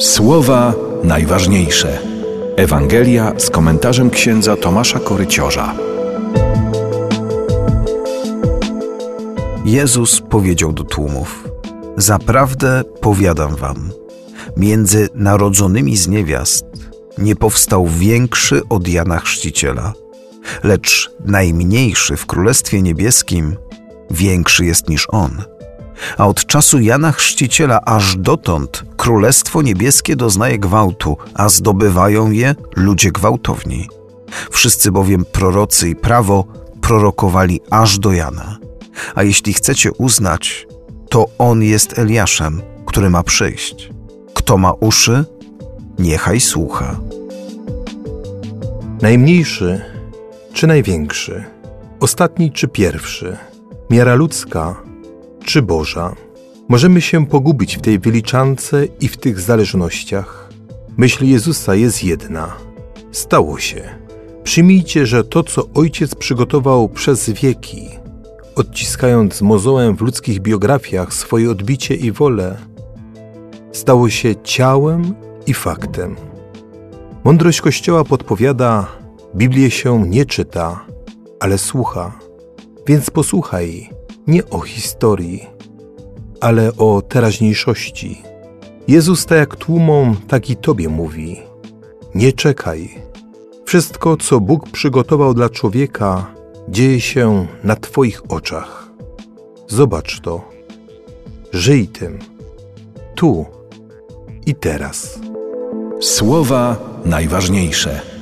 Słowa najważniejsze. Ewangelia z komentarzem księdza Tomasza Koryciorza. Jezus powiedział do tłumów: Zaprawdę powiadam wam, między narodzonymi z niewiast nie powstał większy od Jana Chrzciciela, lecz najmniejszy w Królestwie Niebieskim większy jest niż on. A od czasu Jana Chrzciciela aż dotąd Królestwo Niebieskie doznaje gwałtu, a zdobywają je ludzie gwałtowni. Wszyscy bowiem prorocy i prawo prorokowali aż do Jana. A jeśli chcecie uznać, to on jest Eliaszem, który ma przyjść. Kto ma uszy, niechaj słucha. Najmniejszy czy największy, ostatni czy pierwszy, miara ludzka czy Boża. Możemy się pogubić w tej wyliczance i w tych zależnościach. Myśl Jezusa jest jedna. Stało się. Przyjmijcie, że to, co Ojciec przygotował przez wieki, odciskając mozołem w ludzkich biografiach swoje odbicie i wolę, stało się ciałem i faktem. Mądrość Kościoła podpowiada, Biblię się nie czyta, ale słucha. Więc posłuchaj nie o historii, ale o teraźniejszości. Jezus tak jak tłumom, tak i Tobie mówi: Nie czekaj. Wszystko, co Bóg przygotował dla człowieka, dzieje się na Twoich oczach. Zobacz to. Żyj tym. Tu i teraz. Słowa najważniejsze.